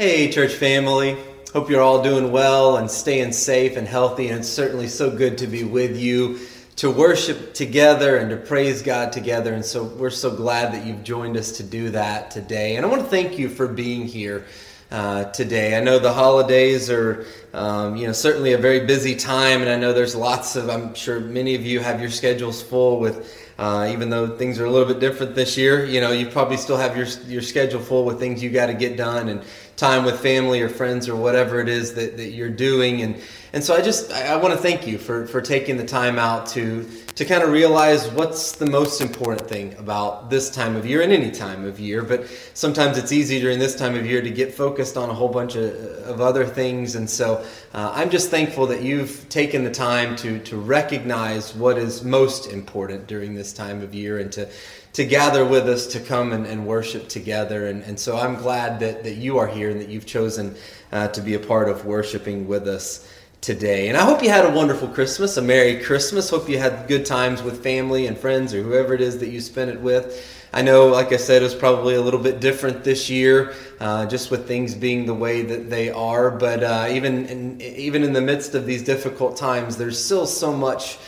Hey, church family. Hope you're all doing well and staying safe and healthy. And it's certainly so good to be with you to worship together and to praise God together. And so we're so glad that you've joined us to do that today. And I want to thank you for being here. Uh, today. I know the holidays are, um, you know, certainly a very busy time, and I know there's lots of. I'm sure many of you have your schedules full with uh, even though things are a little bit different this year, you know, you probably still have your your schedule full with things you got to get done and time with family or friends or whatever it is that, that you're doing. And and so I just I, I want to thank you for for taking the time out to to kind of realize what's the most important thing about this time of year and any time of year. But sometimes it's easy during this time of year to get focused on a whole bunch of, of other things. And so uh, I'm just thankful that you've taken the time to to recognize what is most important during this time of year and to to gather with us to come and, and worship together. And, and so I'm glad that, that you are here and that you've chosen uh, to be a part of worshiping with us today. And I hope you had a wonderful Christmas, a Merry Christmas. Hope you had good times with family and friends or whoever it is that you spent it with. I know, like I said, it was probably a little bit different this year, uh, just with things being the way that they are. But uh, even in, even in the midst of these difficult times, there's still so much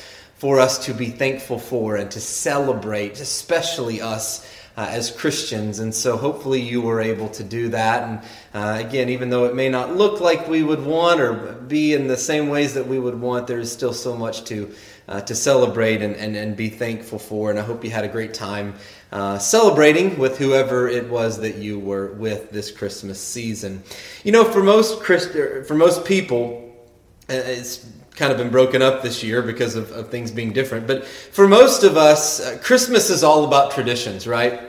for us to be thankful for and to celebrate, especially us uh, as Christians. And so hopefully you were able to do that. And uh, again, even though it may not look like we would want or be in the same ways that we would want, there is still so much to, uh, to celebrate and, and, and be thankful for. And I hope you had a great time uh, celebrating with whoever it was that you were with this Christmas season. You know, for most Christ- for most people, uh, it's kind of been broken up this year because of, of things being different. But for most of us, uh, Christmas is all about traditions, right?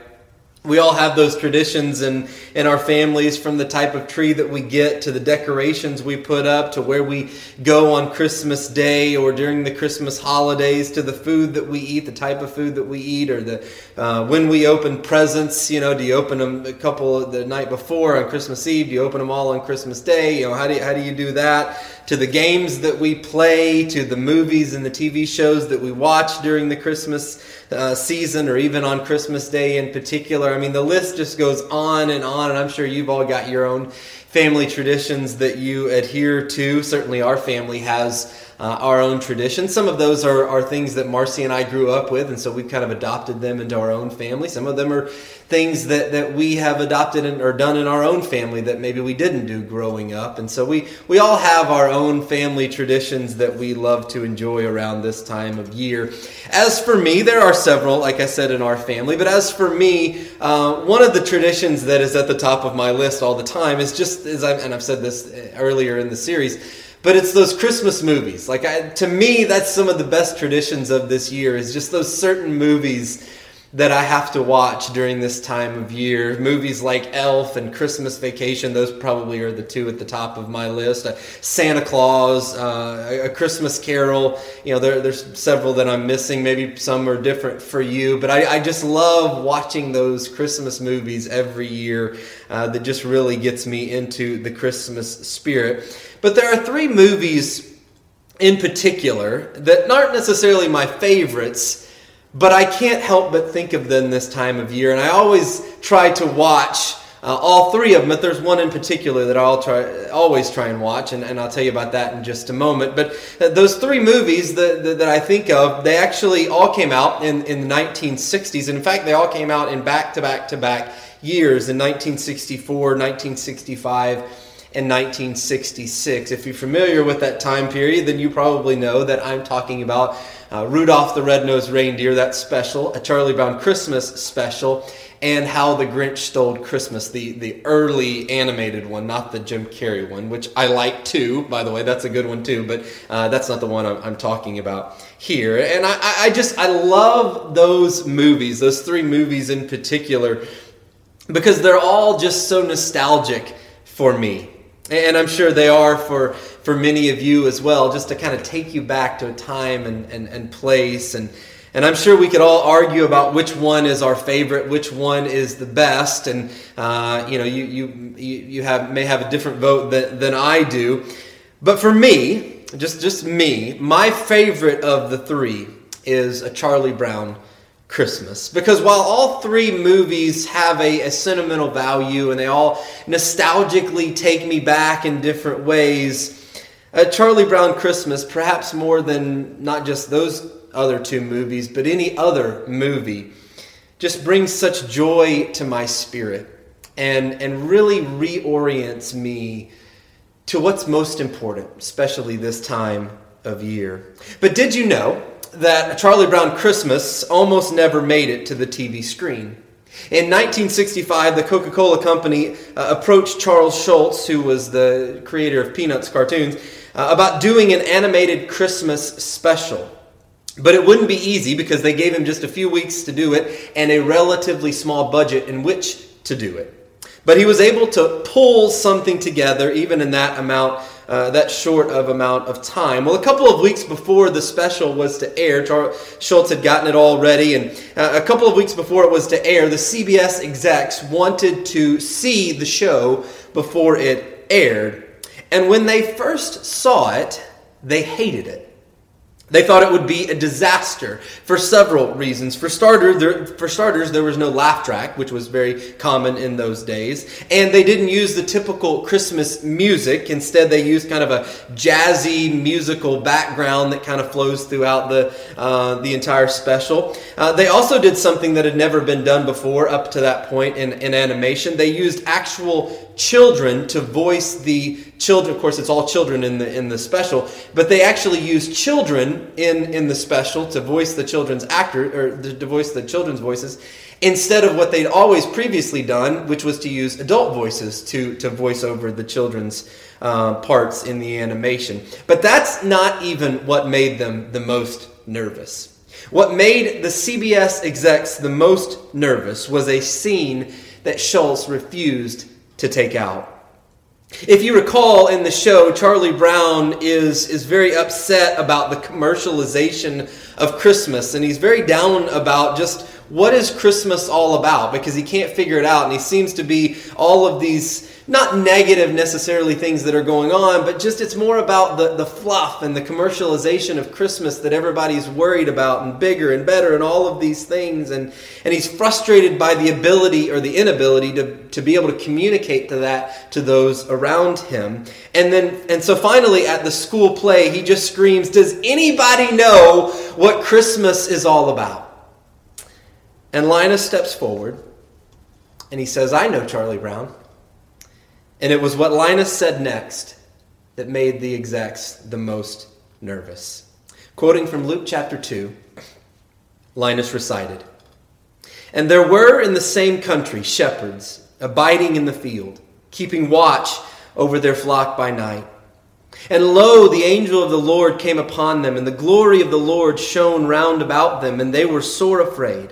we all have those traditions in, in our families from the type of tree that we get to the decorations we put up to where we go on Christmas Day or during the Christmas holidays to the food that we eat, the type of food that we eat, or the uh, when we open presents. You know, do you open them a couple the night before on Christmas Eve? Do you open them all on Christmas Day? You know, how do you, how do you do that? To the games that we play, to the movies and the TV shows that we watch during the Christmas uh, season or even on Christmas Day in particular. I mean, the list just goes on and on, and I'm sure you've all got your own family traditions that you adhere to. Certainly, our family has uh, our own traditions. Some of those are, are things that Marcy and I grew up with, and so we've kind of adopted them into our own family. Some of them are things that, that we have adopted in, or done in our own family that maybe we didn't do growing up. And so we, we all have our own family traditions that we love to enjoy around this time of year. As for me, there are several, like I said, in our family, but as for me, uh, one of the traditions that is at the top of my list all the time is just, as I, and I've said this earlier in the series, but it's those Christmas movies. Like I, to me, that's some of the best traditions of this year. Is just those certain movies that I have to watch during this time of year. Movies like Elf and Christmas Vacation, those probably are the two at the top of my list. Uh, Santa Claus, uh, A Christmas Carol, you know, there, there's several that I'm missing. Maybe some are different for you, but I, I just love watching those Christmas movies every year uh, that just really gets me into the Christmas spirit. But there are three movies in particular that aren't necessarily my favorites but I can't help but think of them this time of year, and I always try to watch uh, all three of them. But there's one in particular that I'll try, always try and watch, and, and I'll tell you about that in just a moment. But uh, those three movies that, that, that, I think of, they actually all came out in, in the 1960s. And in fact, they all came out in back to back to back years in 1964, 1965 and 1966. If you're familiar with that time period, then you probably know that I'm talking about uh, Rudolph the Red-Nosed Reindeer, that special, a Charlie Brown Christmas special, and How the Grinch Stole Christmas, the, the early animated one, not the Jim Carrey one, which I like too, by the way. That's a good one too, but uh, that's not the one I'm, I'm, talking about here. And I, I just, I love those movies, those three movies in particular, because they're all just so nostalgic for me. And I'm sure they are for for many of you as well, just to kind of take you back to a time and, and, and place. And, and I'm sure we could all argue about which one is our favorite, which one is the best. And, uh, you know, you, you, you have, may have a different vote than, than I do. But for me, just, just me, my favorite of the three is a Charlie Brown Christmas. Because while all three movies have a, a, sentimental value and they all nostalgically take me back in different ways, uh, Charlie Brown Christmas, perhaps more than not just those other two movies, but any other movie, just brings such joy to my spirit and, and really reorients me to what's most important, especially this time of year. But did you know that Charlie Brown Christmas almost never made it to the TV screen? In 1965, the Coca Cola Company uh, approached Charles Schulz, who was the creator of Peanuts cartoons, uh, about doing an animated Christmas special. But it wouldn't be easy because they gave him just a few weeks to do it and a relatively small budget in which to do it. But he was able to pull something together, even in that amount, uh, that short of amount of time. Well, a couple of weeks before the special was to air, Charles Schulz had gotten it all ready, and uh, a couple of weeks before it was to air, the CBS execs wanted to see the show before it aired. And when they first saw it, they hated it. They thought it would be a disaster for several reasons. For, starter, there, for starters, there was no laugh track, which was very common in those days. And they didn't use the typical Christmas music. Instead, they used kind of a jazzy musical background that kind of flows throughout the, uh, the entire special. Uh, they also did something that had never been done before up to that point in, in animation. They used actual children to voice the children. Of course, it's all children in the in the special, but they actually use children in in the special to voice the children's actor or to voice the children's voices instead of what they'd always previously done, which was to use adult voices to to voice over the children's uh, parts in the animation. But that's not even what made them the most nervous. What made the CBS execs the most nervous was a scene that Schulz refused to take out. If you recall in the show, Charlie Brown is, is very upset about the commercialization of Christmas, and he's very down about just what is Christmas all about because he can't figure it out, and he seems to be all of these not negative necessarily things that are going on, but just it's more about the, the fluff and the commercialization of Christmas that everybody's worried about and bigger and better and all of these things. And, and he's frustrated by the ability or the inability to, to be able to communicate to that to those around him. And then and so finally at the school play, he just screams, Does anybody know what Christmas is all about? And Linus steps forward and he says, I know Charlie Brown. And it was what Linus said next that made the execs the most nervous. Quoting from Luke chapter 2, Linus recited And there were in the same country shepherds abiding in the field, keeping watch over their flock by night. And lo, the angel of the Lord came upon them, and the glory of the Lord shone round about them, and they were sore afraid.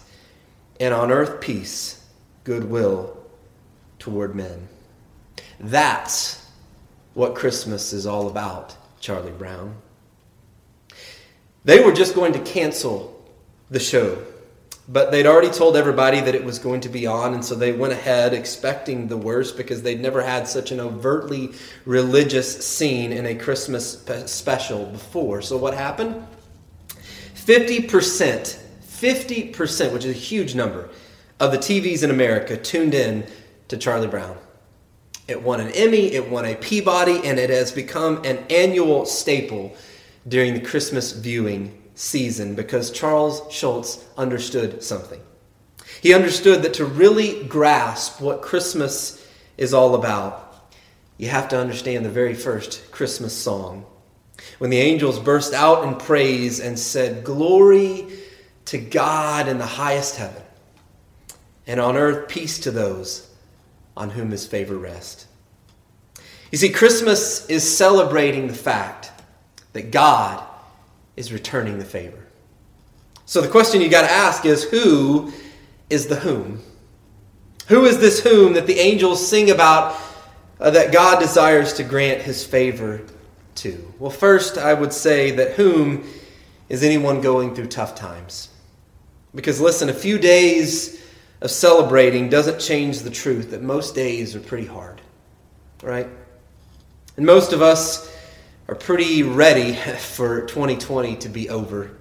and on earth peace, goodwill toward men. That's what Christmas is all about, Charlie Brown. They were just going to cancel the show, but they'd already told everybody that it was going to be on, and so they went ahead expecting the worst because they'd never had such an overtly religious scene in a Christmas special before. So what happened? 50% 50%, which is a huge number, of the TVs in America tuned in to Charlie Brown. It won an Emmy, it won a Peabody, and it has become an annual staple during the Christmas viewing season because Charles Schulz understood something. He understood that to really grasp what Christmas is all about, you have to understand the very first Christmas song. When the angels burst out in praise and said, Glory to God in the highest heaven, and on earth peace to those on whom his favor rests. You see, Christmas is celebrating the fact that God is returning the favor. So the question you got to ask is who is the whom? Who is this whom that the angels sing about uh, that God desires to grant his favor to? Well, first, I would say that whom is anyone going through tough times. Because listen, a few days of celebrating doesn't change the truth that most days are pretty hard, right? And most of us are pretty ready for 2020 to be over.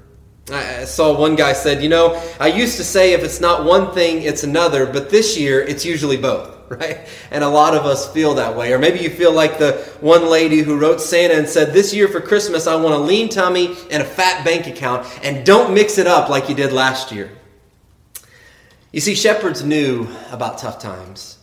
I saw one guy said, You know, I used to say if it's not one thing, it's another, but this year it's usually both, right? And a lot of us feel that way. Or maybe you feel like the one lady who wrote Santa and said, This year for Christmas, I want a lean tummy and a fat bank account, and don't mix it up like you did last year. You see, shepherds knew about tough times.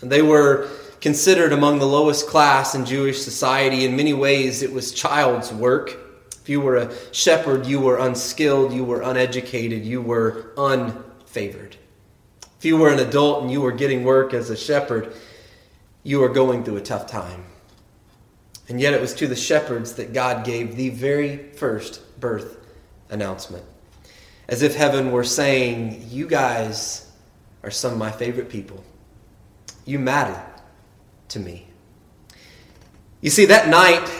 They were considered among the lowest class in Jewish society. In many ways, it was child's work. If you were a shepherd, you were unskilled, you were uneducated, you were unfavored. If you were an adult and you were getting work as a shepherd, you were going through a tough time. And yet, it was to the shepherds that God gave the very first birth announcement as if heaven were saying, You guys are some of my favorite people. You matter to me. You see, that night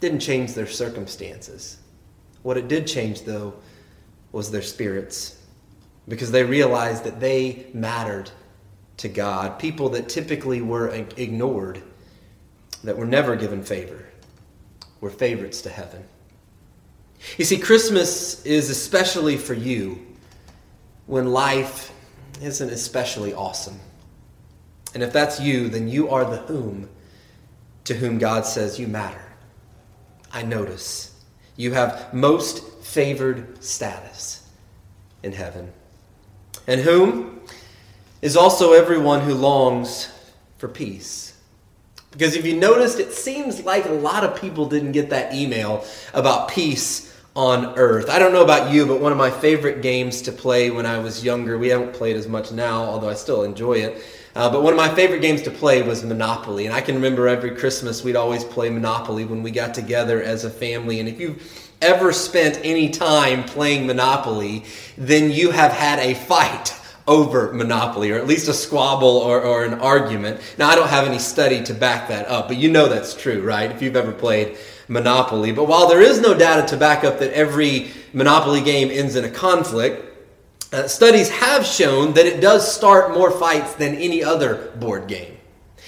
didn't change their circumstances. What it did change, though, was their spirits because they realized that they mattered to God. People that typically were ignored, that were never given favor, were favorites to heaven. You see, Christmas is especially for you when life isn't especially awesome. And if that's you, then you are the whom to whom God says you matter. I notice you have most favored status in heaven. And whom is also everyone who longs for peace. Because if you noticed, it seems like a lot of people didn't get that email about peace on earth. I don't know about you, but one of my favorite games to play when I was younger, we haven't played as much now, although I still enjoy it. Uh, but one of my favorite games to play was Monopoly. And I can remember every Christmas we'd always play Monopoly when we got together as a family. And if you've ever spent any time playing Monopoly, then you have had a fight over Monopoly, or at least a squabble or, or an argument. Now, I don't have any study to back that up, but you know that's true, right? If you've ever played Monopoly. But while there is no data to back up that every Monopoly game ends in a conflict, uh, studies have shown that it does start more fights than any other board game.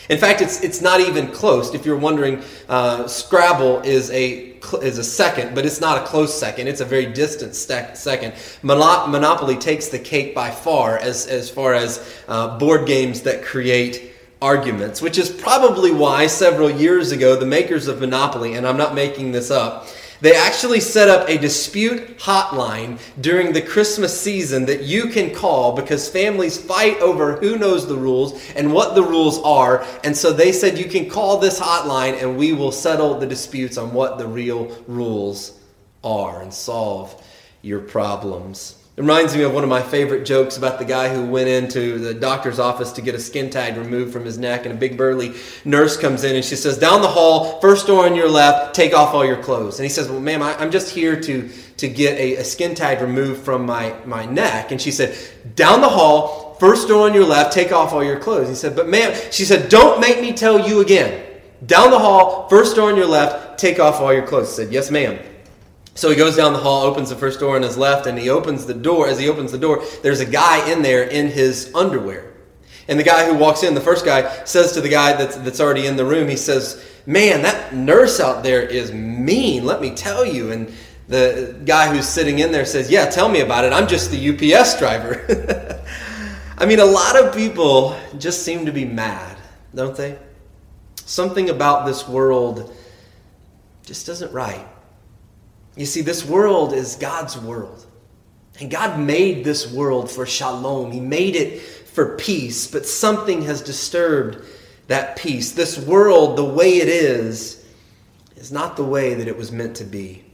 In fact, it's, it's not even close. If you're wondering, uh, Scrabble is a is a second, but it's not a close second. It's a very distant second. Monopoly takes the cake by far as, as far as uh, board games that create arguments, which is probably why several years ago the makers of Monopoly, and I'm not making this up, they actually set up a dispute hotline during the Christmas season that you can call because families fight over who knows the rules and what the rules are. And so they said you can call this hotline and we will settle the disputes on what the real rules are and solve your problems. It reminds me of one of my favorite jokes about the guy who went into the doctor's office to get a skin tag removed from his neck, and a big burly nurse comes in and she says, Down the hall, first door on your left, take off all your clothes. And he says, Well, ma'am, I, am just here to, to get a, a skin tag removed from my, my neck. And she said, Down the hall, first door on your left, take off all your clothes. He said, But ma'am, she said, Don't make me tell you again. Down the hall, first door on your left, take off all your clothes. He said, Yes, ma'am. So he goes down the hall, opens the first door on his left, and he opens the door. As he opens the door, there's a guy in there in his underwear. And the guy who walks in, the first guy, says to the guy that's, that's already in the room, he says, Man, that nurse out there is mean, let me tell you. And the guy who's sitting in there says, Yeah, tell me about it. I'm just the UPS driver. I mean, a lot of people just seem to be mad, don't they? Something about this world just isn't right. You see, this world is God's world. And God made this world for shalom. He made it for peace, but something has disturbed that peace. This world, the way it is, is not the way that it was meant to be.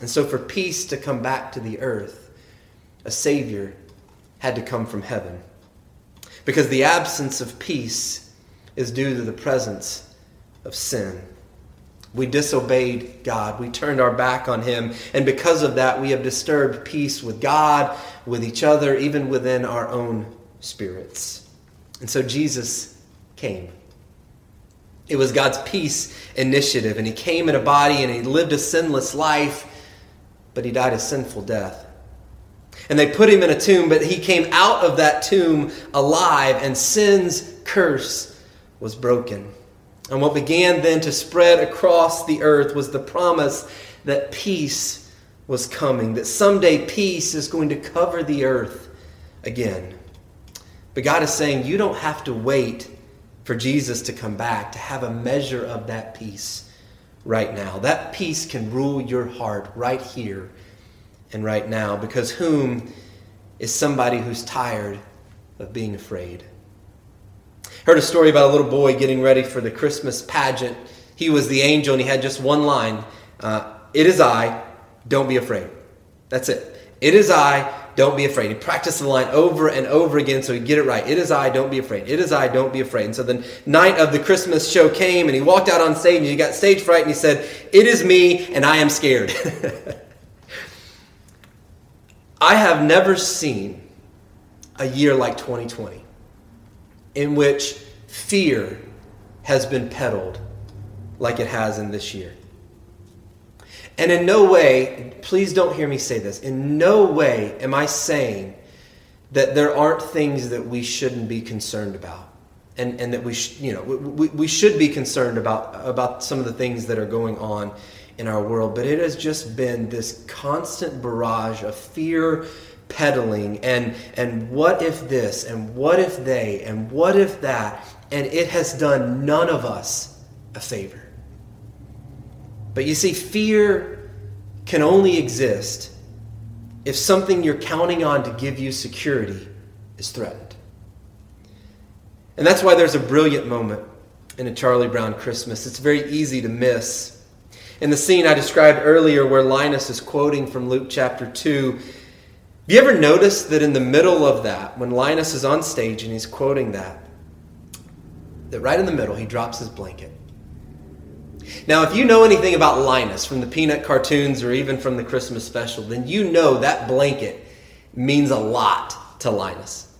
And so, for peace to come back to the earth, a Savior had to come from heaven. Because the absence of peace is due to the presence of sin. We disobeyed God. We turned our back on Him. And because of that, we have disturbed peace with God, with each other, even within our own spirits. And so Jesus came. It was God's peace initiative, and He came in a body and He lived a sinless life, but He died a sinful death. And they put Him in a tomb, but He came out of that tomb alive, and sin's curse was broken. And what began then to spread across the earth was the promise that peace was coming, that someday peace is going to cover the earth again. But God is saying you don't have to wait for Jesus to come back to have a measure of that peace right now. That peace can rule your heart right here and right now because whom is somebody who's tired of being afraid? Heard a story about a little boy getting ready for the Christmas pageant. He was the angel and he had just one line uh, It is I, don't be afraid. That's it. It is I, don't be afraid. He practiced the line over and over again so he'd get it right. It is I, don't be afraid. It is I, don't be afraid. And so the night of the Christmas show came and he walked out on stage and he got stage fright and he said, It is me and I am scared. I have never seen a year like 2020 in which fear has been peddled like it has in this year. And in no way, please don't hear me say this, in no way am I saying that there aren't things that we shouldn't be concerned about. And, and that we, sh- you know, we, we should be concerned about, about some of the things that are going on in our world. But it has just been this constant barrage of fear peddling and and what if this and what if they and what if that and it has done none of us a favor. But you see fear can only exist if something you're counting on to give you security is threatened. And that's why there's a brilliant moment in a charlie brown christmas. It's very easy to miss. In the scene i described earlier where linus is quoting from luke chapter 2 have you ever noticed that in the middle of that, when Linus is on stage and he's quoting that, that right in the middle he drops his blanket? Now, if you know anything about Linus from the Peanut cartoons or even from the Christmas special, then you know that blanket means a lot to Linus.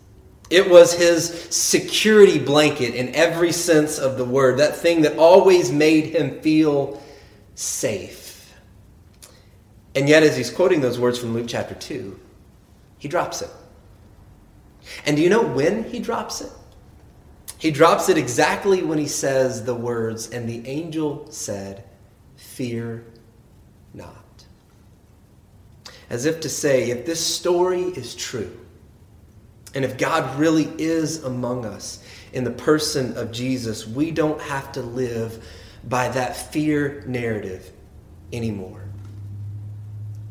It was his security blanket in every sense of the word, that thing that always made him feel safe. And yet, as he's quoting those words from Luke chapter 2, he drops it. And do you know when he drops it? He drops it exactly when he says the words, and the angel said, Fear not. As if to say, if this story is true, and if God really is among us in the person of Jesus, we don't have to live by that fear narrative anymore.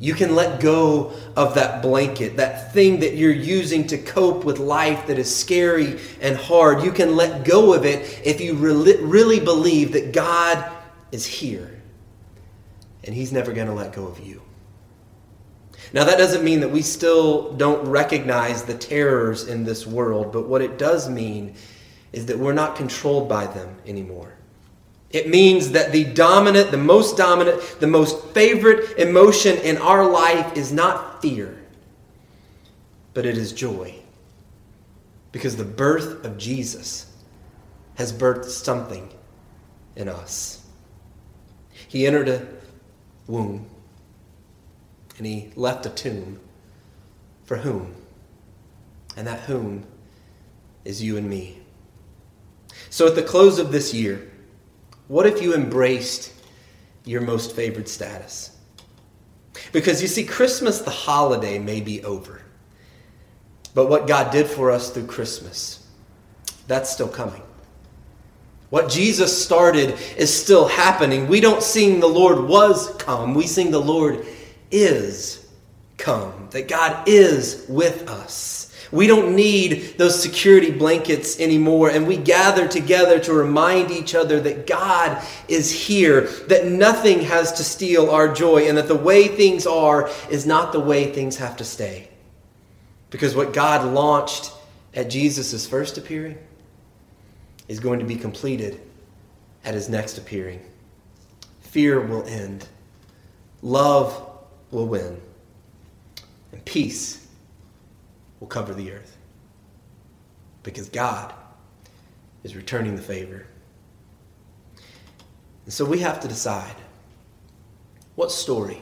You can let go of that blanket, that thing that you're using to cope with life that is scary and hard. You can let go of it if you really believe that God is here and He's never going to let go of you. Now, that doesn't mean that we still don't recognize the terrors in this world, but what it does mean is that we're not controlled by them anymore. It means that the dominant, the most dominant, the most favorite emotion in our life is not fear, but it is joy. Because the birth of Jesus has birthed something in us. He entered a womb and he left a tomb. For whom? And that whom is you and me. So at the close of this year, what if you embraced your most favored status? Because you see, Christmas, the holiday, may be over. But what God did for us through Christmas, that's still coming. What Jesus started is still happening. We don't sing the Lord was come, we sing the Lord is come, that God is with us. We don't need those security blankets anymore, and we gather together to remind each other that God is here, that nothing has to steal our joy, and that the way things are is not the way things have to stay. Because what God launched at Jesus' first appearing is going to be completed at his next appearing. fear will end, love will win, and peace will cover the earth. Because God is returning the favor. And so we have to decide what story,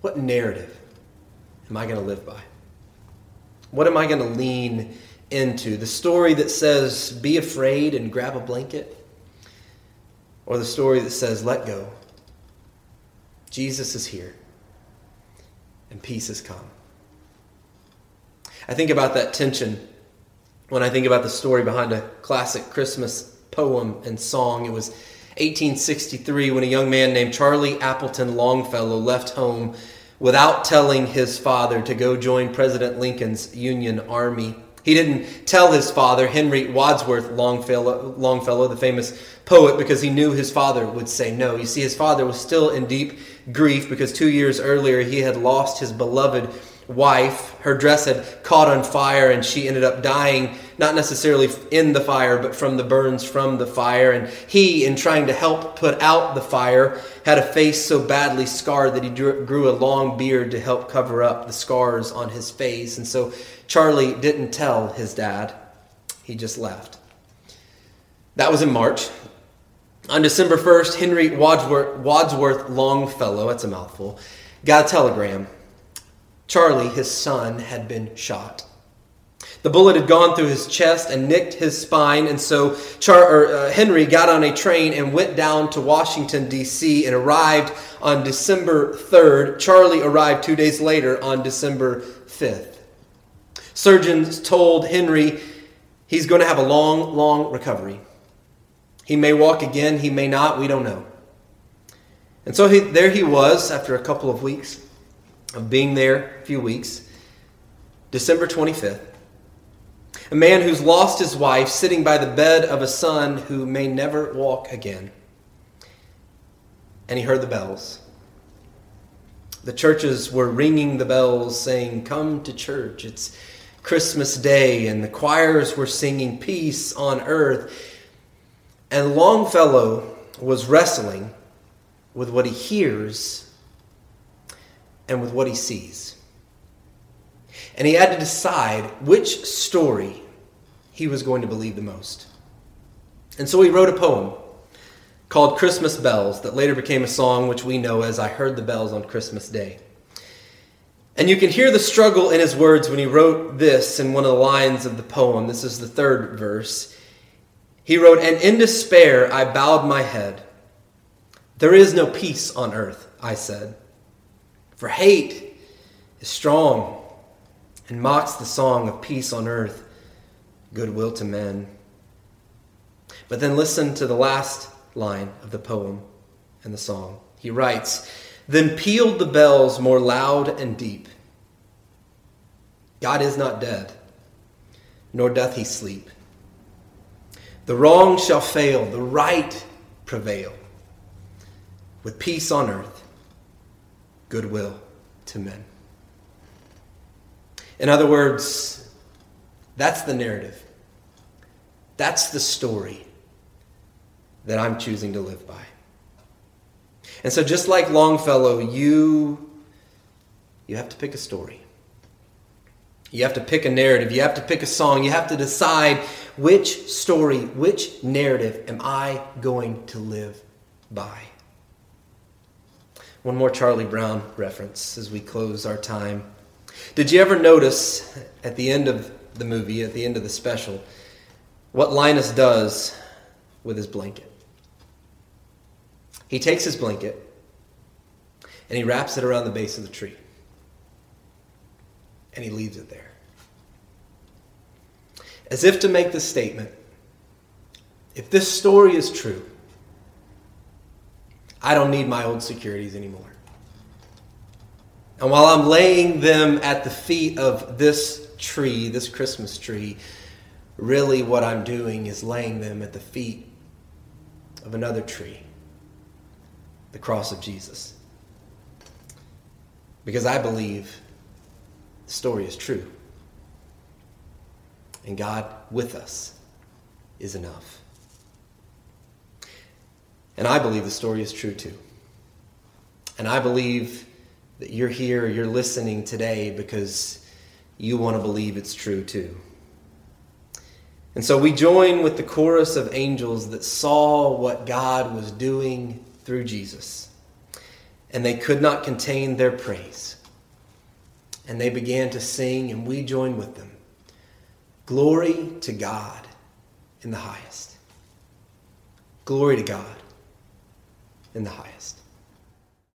what narrative am I going to live by? What am I going to lean into? The story that says, be afraid and grab a blanket? Or the story that says, let go? Jesus is here and peace has come. I think about that tension when I think about the story behind a classic Christmas poem and song. It was 1863 when a young man named Charlie Appleton Longfellow left home without telling his father to go join President Lincoln's Union Army. He didn't tell his father, Henry Wadsworth Longfellow, Longfellow, the famous poet, because he knew his father would say no. You see, his father was still in deep grief because two years earlier he had lost his beloved wife. Her dress had caught on fire and she ended up dying, not necessarily in the fire, but from the burns from the fire. And he, in trying to help put out the fire, had a face so badly scarred that he grew a long beard to help cover up the scars on his face. And so Charlie didn't tell his dad, he just left. That was in March. On December 1st, Henry Wadsworth, Wadsworth Longfellow, that's a mouthful, got a telegram Charlie, his son, had been shot. The bullet had gone through his chest and nicked his spine, and so Char- or, uh, Henry got on a train and went down to Washington, D.C., and arrived on December 3rd. Charlie arrived two days later on December 5th. Surgeons told Henry he's going to have a long, long recovery. He may walk again, he may not, we don't know. And so he, there he was after a couple of weeks of being there a few weeks, December 25th. A man who's lost his wife sitting by the bed of a son who may never walk again. And he heard the bells. The churches were ringing the bells saying, Come to church. It's Christmas Day. And the choirs were singing, Peace on earth. And Longfellow was wrestling with what he hears and with what he sees. And he had to decide which story he was going to believe the most. And so he wrote a poem called Christmas Bells that later became a song which we know as I Heard the Bells on Christmas Day. And you can hear the struggle in his words when he wrote this in one of the lines of the poem. This is the third verse. He wrote, And in despair I bowed my head. There is no peace on earth, I said. For hate is strong and mocks the song of peace on earth, goodwill to men. But then listen to the last line of the poem and the song. He writes, Then pealed the bells more loud and deep. God is not dead, nor doth he sleep. The wrong shall fail, the right prevail, with peace on earth goodwill to men. In other words, that's the narrative. That's the story that I'm choosing to live by. And so just like Longfellow, you you have to pick a story. You have to pick a narrative. You have to pick a song. You have to decide which story, which narrative am I going to live by? One more Charlie Brown reference as we close our time. Did you ever notice at the end of the movie, at the end of the special, what Linus does with his blanket? He takes his blanket and he wraps it around the base of the tree. And he leaves it there. As if to make the statement if this story is true, I don't need my old securities anymore. And while I'm laying them at the feet of this tree, this Christmas tree, really what I'm doing is laying them at the feet of another tree, the cross of Jesus. Because I believe the story is true. And God with us is enough. And I believe the story is true too. And I believe that you're here, you're listening today because you want to believe it's true too. And so we join with the chorus of angels that saw what God was doing through Jesus. And they could not contain their praise. And they began to sing, and we join with them. Glory to God in the highest. Glory to God in the highest.